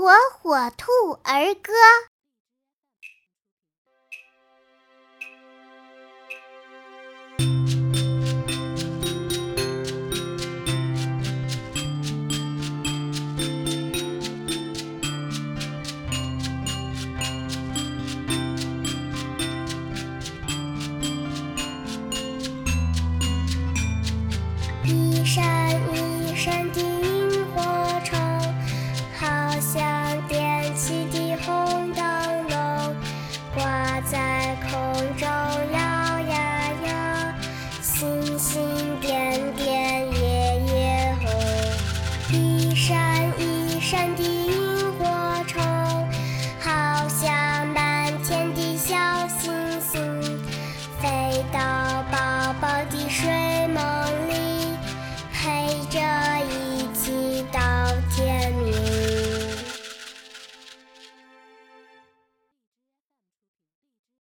火火兔儿歌。在空中摇呀摇，星星点点，夜夜红。